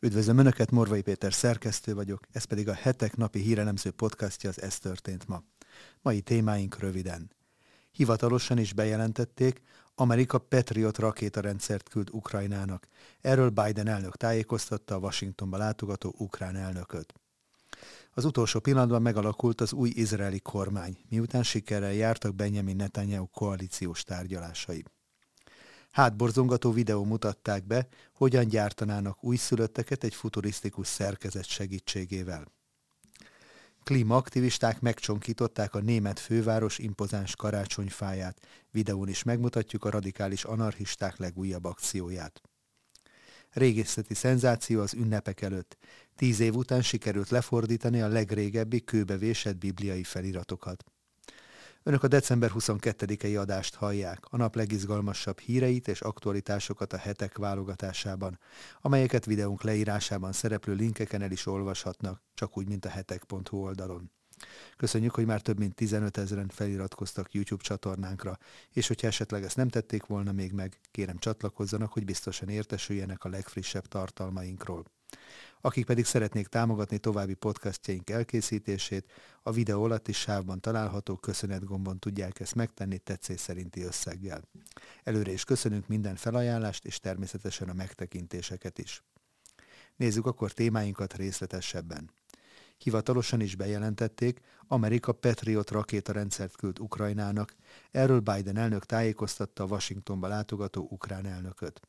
Üdvözlöm Önöket, Morvai Péter szerkesztő vagyok, ez pedig a hetek napi hírelemző podcastja az Ez történt ma. Mai témáink röviden. Hivatalosan is bejelentették, Amerika Patriot rakétarendszert küld Ukrajnának. Erről Biden elnök tájékoztatta a Washingtonba látogató ukrán elnököt. Az utolsó pillanatban megalakult az új izraeli kormány, miután sikerrel jártak Benjamin Netanyahu koalíciós tárgyalásai. Hátborzongató videó mutatták be, hogyan gyártanának újszülötteket egy futurisztikus szerkezet segítségével. Klímaaktivisták megcsonkították a német főváros impozáns karácsonyfáját. Videón is megmutatjuk a radikális anarchisták legújabb akcióját. Régészeti szenzáció az ünnepek előtt. Tíz év után sikerült lefordítani a legrégebbi kőbevésett bibliai feliratokat. Önök a december 22-i adást hallják, a nap legizgalmasabb híreit és aktualitásokat a hetek válogatásában, amelyeket videónk leírásában szereplő linkeken el is olvashatnak, csak úgy, mint a hetek.hu oldalon. Köszönjük, hogy már több mint 15 ezeren feliratkoztak YouTube csatornánkra, és hogyha esetleg ezt nem tették volna még meg, kérem csatlakozzanak, hogy biztosan értesüljenek a legfrissebb tartalmainkról. Akik pedig szeretnék támogatni további podcastjaink elkészítését, a videó alatti sávban található köszönet gombon tudják ezt megtenni tetszés szerinti összeggel. Előre is köszönünk minden felajánlást és természetesen a megtekintéseket is. Nézzük akkor témáinkat részletesebben. Hivatalosan is bejelentették, Amerika Patriot rakétarendszert küld Ukrajnának, erről Biden elnök tájékoztatta a Washingtonba látogató ukrán elnököt.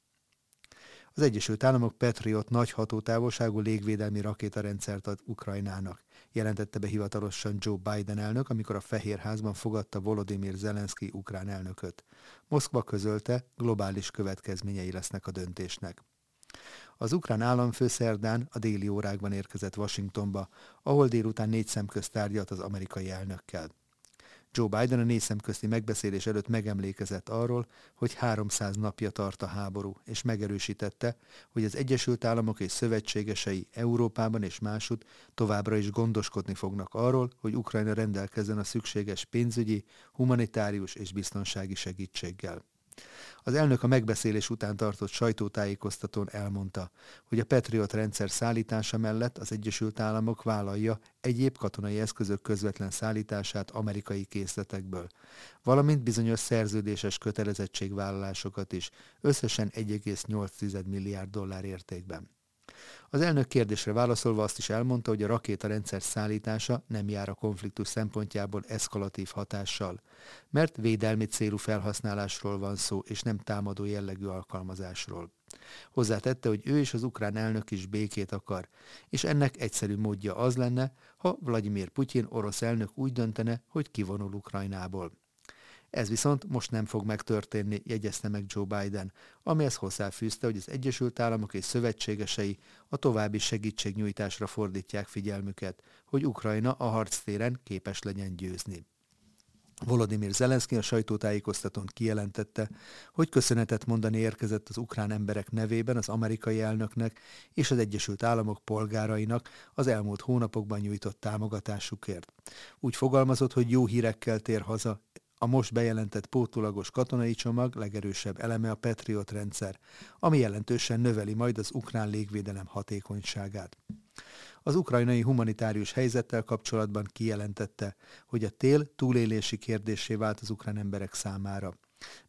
Az Egyesült Államok Patriot nagy hatótávolságú légvédelmi rakétarendszert ad Ukrajnának, jelentette be hivatalosan Joe Biden elnök, amikor a Fehérházban fogadta Volodymyr Zelenszky ukrán elnököt. Moszkva közölte, globális következményei lesznek a döntésnek. Az ukrán államfő szerdán a déli órákban érkezett Washingtonba, ahol délután négy szemközt tárgyalt az amerikai elnökkel. Joe Biden a négy szemközti megbeszélés előtt megemlékezett arról, hogy 300 napja tart a háború, és megerősítette, hogy az Egyesült Államok és szövetségesei Európában és másút továbbra is gondoskodni fognak arról, hogy Ukrajna rendelkezzen a szükséges pénzügyi, humanitárius és biztonsági segítséggel. Az elnök a megbeszélés után tartott sajtótájékoztatón elmondta, hogy a Patriot rendszer szállítása mellett az Egyesült Államok vállalja egyéb katonai eszközök közvetlen szállítását amerikai készletekből, valamint bizonyos szerződéses kötelezettségvállalásokat is, összesen 1,8 milliárd dollár értékben. Az elnök kérdésre válaszolva azt is elmondta, hogy a rakétarendszer szállítása nem jár a konfliktus szempontjából eszkalatív hatással, mert védelmi célú felhasználásról van szó, és nem támadó jellegű alkalmazásról. Hozzátette, hogy ő és az ukrán elnök is békét akar, és ennek egyszerű módja az lenne, ha Vladimir Putyin orosz elnök úgy döntene, hogy kivonul Ukrajnából. Ez viszont most nem fog megtörténni, jegyezte meg Joe Biden, amihez hozzáfűzte, hogy az Egyesült Államok és szövetségesei a további segítségnyújtásra fordítják figyelmüket, hogy Ukrajna a harctéren képes legyen győzni. Volodymyr Zelenszky a sajtótájékoztatón kijelentette, hogy köszönetet mondani érkezett az ukrán emberek nevében az amerikai elnöknek és az Egyesült Államok polgárainak az elmúlt hónapokban nyújtott támogatásukért. Úgy fogalmazott, hogy jó hírekkel tér haza, a most bejelentett pótolagos katonai csomag legerősebb eleme a Patriot rendszer, ami jelentősen növeli majd az ukrán légvédelem hatékonyságát. Az ukrajnai humanitárius helyzettel kapcsolatban kijelentette, hogy a tél túlélési kérdésé vált az ukrán emberek számára.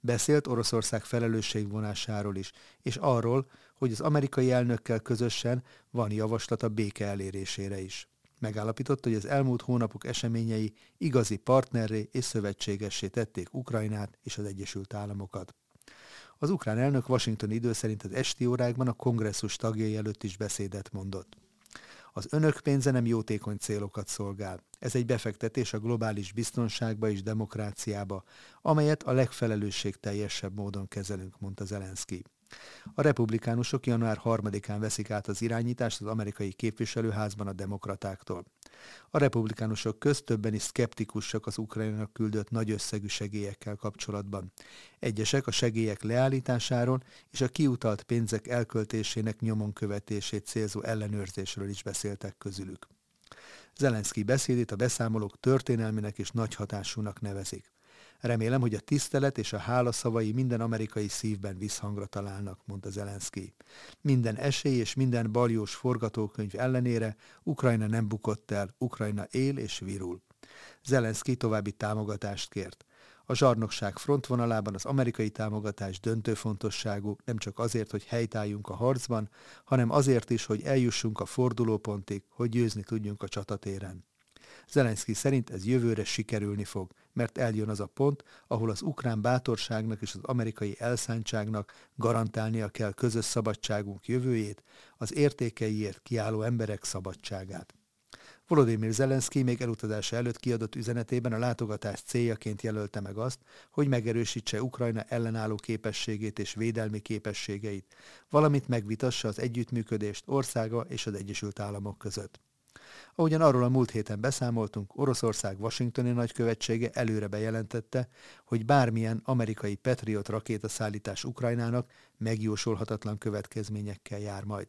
Beszélt Oroszország felelősségvonásáról is, és arról, hogy az amerikai elnökkel közösen van javaslat a béke elérésére is. Megállapította, hogy az elmúlt hónapok eseményei igazi partnerré és szövetségessé tették Ukrajnát és az Egyesült Államokat. Az ukrán elnök Washington idő szerint az esti órákban a kongresszus tagjai előtt is beszédet mondott. Az önök pénze nem jótékony célokat szolgál. Ez egy befektetés a globális biztonságba és demokráciába, amelyet a legfelelősség teljesebb módon kezelünk, mondta Zelenszky. A republikánusok január 3-án veszik át az irányítást az amerikai képviselőházban a demokratáktól. A republikánusok közt többen is szkeptikusak az Ukrajnának küldött nagy összegű segélyekkel kapcsolatban. Egyesek a segélyek leállításáról és a kiutalt pénzek elköltésének nyomon követését célzó ellenőrzésről is beszéltek közülük. Zelenszky beszédét a beszámolók történelminek és nagy hatásúnak nevezik. Remélem, hogy a tisztelet és a hála szavai minden amerikai szívben visszhangra találnak, mondta Zelenszky. Minden esély és minden baljós forgatókönyv ellenére Ukrajna nem bukott el, Ukrajna él és virul. Zelenszky további támogatást kért. A zsarnokság frontvonalában az amerikai támogatás döntő fontosságú, nem csak azért, hogy helytálljunk a harcban, hanem azért is, hogy eljussunk a fordulópontig, hogy győzni tudjunk a csatatéren. Zelenszky szerint ez jövőre sikerülni fog, mert eljön az a pont, ahol az ukrán bátorságnak és az amerikai elszántságnak garantálnia kell közös szabadságunk jövőjét, az értékeiért kiálló emberek szabadságát. Volodymyr Zelenszky még elutazása előtt kiadott üzenetében a látogatás céljaként jelölte meg azt, hogy megerősítse Ukrajna ellenálló képességét és védelmi képességeit, valamint megvitassa az együttműködést országa és az Egyesült Államok között. Ahogyan arról a múlt héten beszámoltunk, Oroszország Washingtoni nagykövetsége előre bejelentette, hogy bármilyen amerikai Patriot rakétaszállítás Ukrajnának megjósolhatatlan következményekkel jár majd.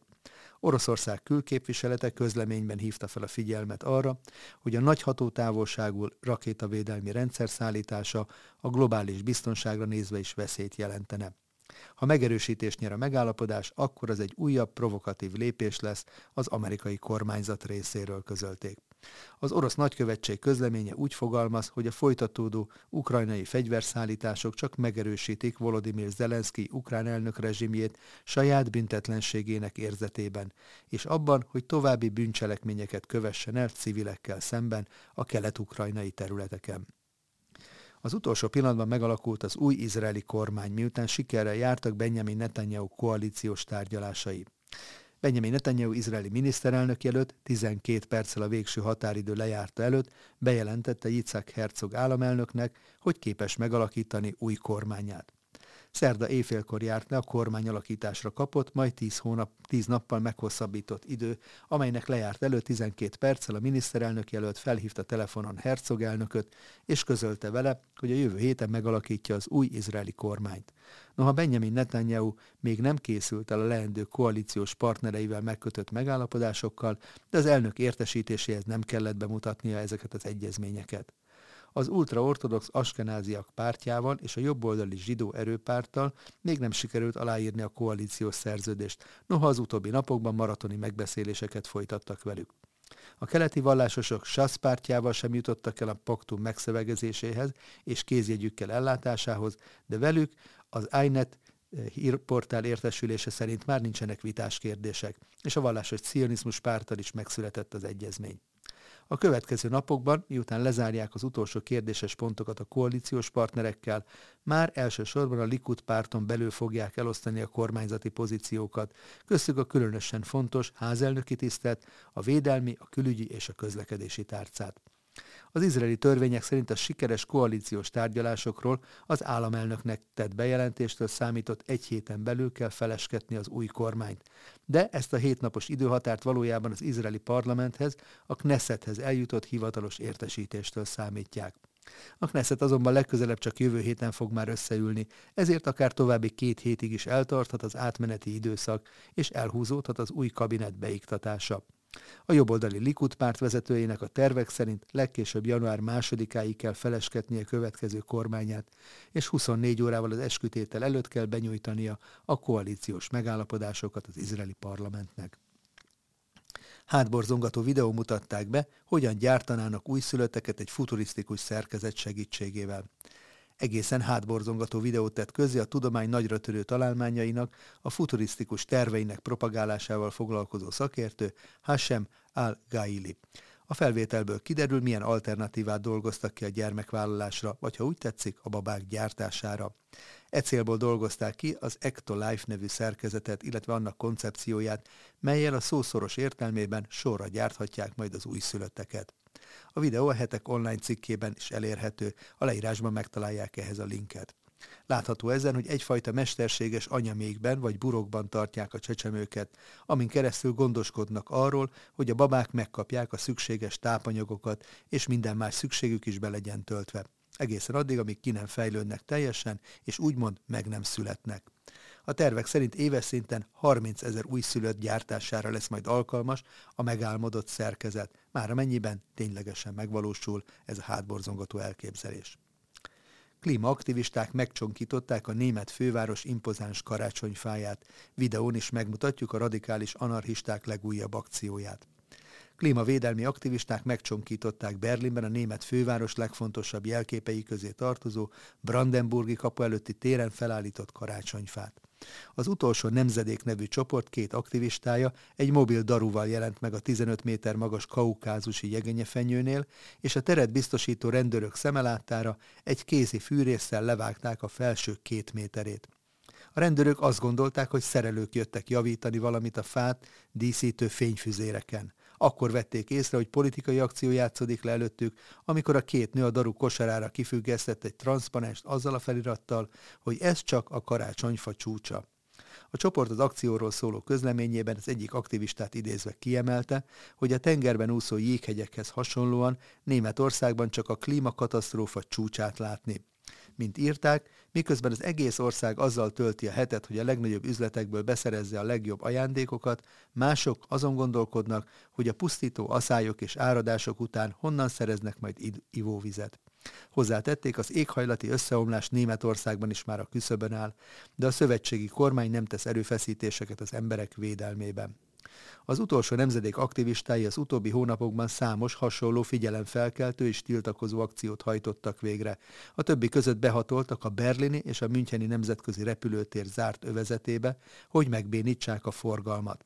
Oroszország külképviselete közleményben hívta fel a figyelmet arra, hogy a nagy hatótávolságú rakétavédelmi rendszer szállítása a globális biztonságra nézve is veszélyt jelentene. Ha megerősítést nyer a megállapodás, akkor az egy újabb provokatív lépés lesz az amerikai kormányzat részéről közölték. Az orosz nagykövetség közleménye úgy fogalmaz, hogy a folytatódó ukrajnai fegyverszállítások csak megerősítik Volodymyr Zelenszky ukrán elnök rezsimjét saját büntetlenségének érzetében, és abban, hogy további bűncselekményeket kövessen el civilekkel szemben a kelet-ukrajnai területeken. Az utolsó pillanatban megalakult az új izraeli kormány, miután sikerrel jártak Benjamin Netanyahu koalíciós tárgyalásai. Benjamin Netanyahu izraeli miniszterelnök jelölt 12 perccel a végső határidő lejárta előtt bejelentette Yitzhak Herzog államelnöknek, hogy képes megalakítani új kormányát. Szerda éjfélkor járt le a kormány alakításra kapott, majd 10, hónap, 10 nappal meghosszabbított idő, amelynek lejárt elő 12 perccel a miniszterelnök jelölt felhívta telefonon Herzog elnököt, és közölte vele, hogy a jövő héten megalakítja az új izraeli kormányt. Noha Benjamin Netanyahu még nem készült el a leendő koalíciós partnereivel megkötött megállapodásokkal, de az elnök értesítéséhez nem kellett bemutatnia ezeket az egyezményeket az ultraortodox askenáziak pártjával és a jobboldali zsidó erőpárttal még nem sikerült aláírni a koalíciós szerződést, noha az utóbbi napokban maratoni megbeszéléseket folytattak velük. A keleti vallásosok SASZ pártjával sem jutottak el a paktum megszövegezéséhez és kézjegyükkel ellátásához, de velük az INET eh, hírportál értesülése szerint már nincsenek vitás kérdések, és a vallásos cionizmus párttal is megszületett az egyezmény. A következő napokban, miután lezárják az utolsó kérdéses pontokat a koalíciós partnerekkel, már elsősorban a Likud párton belül fogják elosztani a kormányzati pozíciókat, köztük a különösen fontos házelnöki tisztet, a védelmi, a külügyi és a közlekedési tárcát. Az izraeli törvények szerint a sikeres koalíciós tárgyalásokról az államelnöknek tett bejelentéstől számított egy héten belül kell felesketni az új kormányt. De ezt a hétnapos időhatárt valójában az izraeli parlamenthez, a Knessethez eljutott hivatalos értesítéstől számítják. A Knesset azonban legközelebb csak jövő héten fog már összeülni, ezért akár további két hétig is eltarthat az átmeneti időszak, és elhúzódhat az új kabinet beiktatása. A jobboldali Likud párt vezetőjének a tervek szerint legkésőbb január másodikáig kell felesketnie a következő kormányát, és 24 órával az eskütétel előtt kell benyújtania a koalíciós megállapodásokat az izraeli parlamentnek. Hátborzongató videó mutatták be, hogyan gyártanának újszülötteket egy futurisztikus szerkezet segítségével egészen hátborzongató videót tett közé a tudomány nagyra törő találmányainak, a futurisztikus terveinek propagálásával foglalkozó szakértő Hashem Al-Gaili. A felvételből kiderül, milyen alternatívát dolgoztak ki a gyermekvállalásra, vagy ha úgy tetszik, a babák gyártására. E célból dolgozták ki az Ectolife nevű szerkezetet, illetve annak koncepcióját, melyel a szószoros értelmében sorra gyárthatják majd az újszülötteket. A videó a hetek online cikkében is elérhető, a leírásban megtalálják ehhez a linket. Látható ezen, hogy egyfajta mesterséges anyamékben vagy burokban tartják a csecsemőket, amin keresztül gondoskodnak arról, hogy a babák megkapják a szükséges tápanyagokat, és minden más szükségük is be legyen töltve. Egészen addig, amíg ki nem fejlődnek teljesen, és úgymond meg nem születnek. A tervek szerint éves szinten 30 ezer újszülött gyártására lesz majd alkalmas a megálmodott szerkezet, már amennyiben ténylegesen megvalósul ez a hátborzongató elképzelés. Klímaaktivisták megcsonkították a német főváros impozáns karácsonyfáját. Videón is megmutatjuk a radikális anarchisták legújabb akcióját. Klímavédelmi aktivisták megcsonkították Berlinben a német főváros legfontosabb jelképei közé tartozó Brandenburgi kapu előtti téren felállított karácsonyfát. Az utolsó nemzedék nevű csoport két aktivistája egy mobil daruval jelent meg a 15 méter magas kaukázusi jegenyefenyőnél, és a teret biztosító rendőrök szemelátára egy kézi fűrészsel levágták a felső két méterét. A rendőrök azt gondolták, hogy szerelők jöttek javítani valamit a fát díszítő fényfüzéreken. Akkor vették észre, hogy politikai akció játszódik le előttük, amikor a két nő a daru kosarára kifüggesztett egy transzparenst azzal a felirattal, hogy ez csak a karácsonyfa csúcsa. A csoport az akcióról szóló közleményében az egyik aktivistát idézve kiemelte, hogy a tengerben úszó jéghegyekhez hasonlóan Németországban csak a klímakatasztrófa csúcsát látni mint írták, miközben az egész ország azzal tölti a hetet, hogy a legnagyobb üzletekből beszerezze a legjobb ajándékokat, mások azon gondolkodnak, hogy a pusztító aszályok és áradások után honnan szereznek majd ivóvizet. Hozzátették, az éghajlati összeomlás Németországban is már a küszöbön áll, de a szövetségi kormány nem tesz erőfeszítéseket az emberek védelmében. Az utolsó nemzedék aktivistái az utóbbi hónapokban számos hasonló figyelemfelkeltő és tiltakozó akciót hajtottak végre. A többi között behatoltak a berlini és a müncheni nemzetközi repülőtér zárt övezetébe, hogy megbénítsák a forgalmat.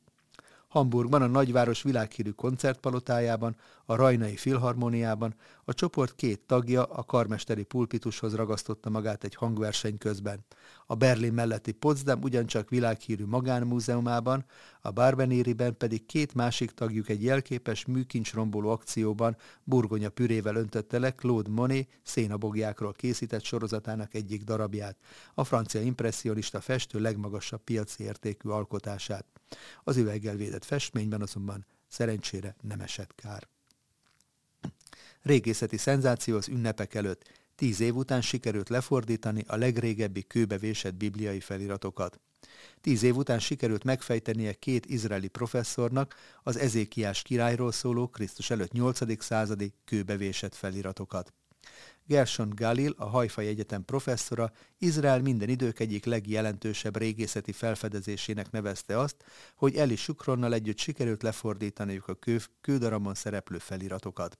Hamburgban, a nagyváros világhírű koncertpalotájában, a Rajnai Filharmoniában a csoport két tagja a karmesteri pulpitushoz ragasztotta magát egy hangverseny közben. A Berlin melletti Potsdam ugyancsak világhírű magánmúzeumában, a Barbenériben pedig két másik tagjuk egy jelképes műkincs romboló akcióban burgonya pürével öntötte le Claude Monet szénabogjákról készített sorozatának egyik darabját, a francia impressionista festő legmagasabb piaci értékű alkotását. Az üveggel védett festményben azonban szerencsére nem esett kár. Régészeti szenzáció az ünnepek előtt. Tíz év után sikerült lefordítani a legrégebbi kőbevésett bibliai feliratokat. Tíz év után sikerült megfejtenie két izraeli professzornak az ezékiás királyról szóló Krisztus előtt 8. századi kőbevésett feliratokat. Gershon Galil, a Hajfai Egyetem professzora, Izrael minden idők egyik legjelentősebb régészeti felfedezésének nevezte azt, hogy Eli Sukronnal együtt sikerült lefordítaniuk a kő, kődarabon szereplő feliratokat.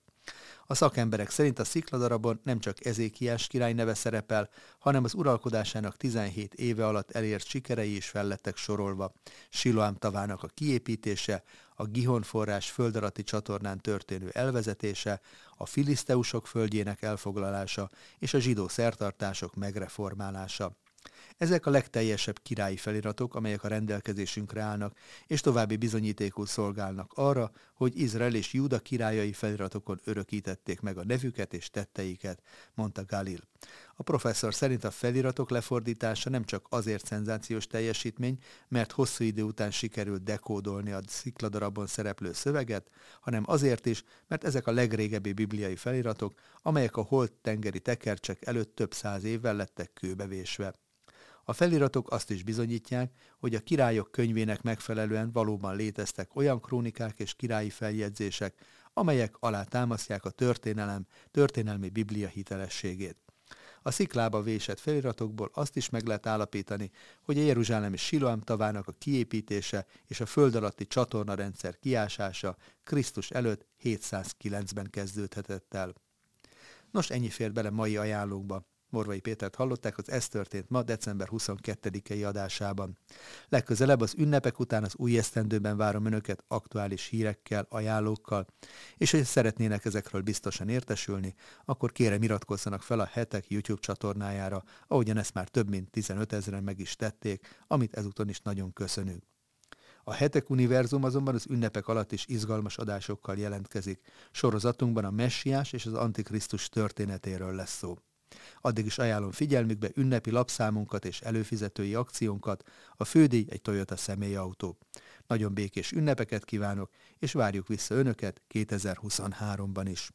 A szakemberek szerint a szikladarabon nem csak Ezékiás király neve szerepel, hanem az uralkodásának 17 éve alatt elért sikerei is fellettek sorolva. Siloám tavának a kiépítése, a Gihon forrás földalatti csatornán történő elvezetése, a filiszteusok földjének elfoglalása és a zsidó szertartások megreformálása. Ezek a legteljesebb királyi feliratok, amelyek a rendelkezésünkre állnak, és további bizonyítékul szolgálnak arra, hogy Izrael és Júda királyai feliratokon örökítették meg a nevüket és tetteiket, mondta Galil. A professzor szerint a feliratok lefordítása nem csak azért szenzációs teljesítmény, mert hosszú idő után sikerült dekódolni a szikladarabon szereplő szöveget, hanem azért is, mert ezek a legrégebbi bibliai feliratok, amelyek a holt tengeri tekercsek előtt több száz évvel lettek kőbevésve. A feliratok azt is bizonyítják, hogy a királyok könyvének megfelelően valóban léteztek olyan krónikák és királyi feljegyzések, amelyek alá támasztják a történelem, történelmi biblia hitelességét. A sziklába vésett feliratokból azt is meg lehet állapítani, hogy a Jeruzsálemi Siloám tavának a kiépítése és a föld alatti csatornarendszer kiásása Krisztus előtt 709-ben kezdődhetett el. Nos, ennyi fér bele mai ajánlókba. Morvai Pétert hallották az Ez történt ma december 22-i adásában. Legközelebb az ünnepek után az új esztendőben várom önöket aktuális hírekkel, ajánlókkal, és hogy szeretnének ezekről biztosan értesülni, akkor kérem iratkozzanak fel a hetek YouTube csatornájára, ahogyan ezt már több mint 15 ezeren meg is tették, amit ezúton is nagyon köszönünk. A hetek univerzum azonban az ünnepek alatt is izgalmas adásokkal jelentkezik. Sorozatunkban a messiás és az antikrisztus történetéről lesz szó. Addig is ajánlom figyelmükbe ünnepi lapszámunkat és előfizetői akciónkat, a fődíj egy Toyota személyautó. Nagyon békés ünnepeket kívánok, és várjuk vissza Önöket 2023-ban is.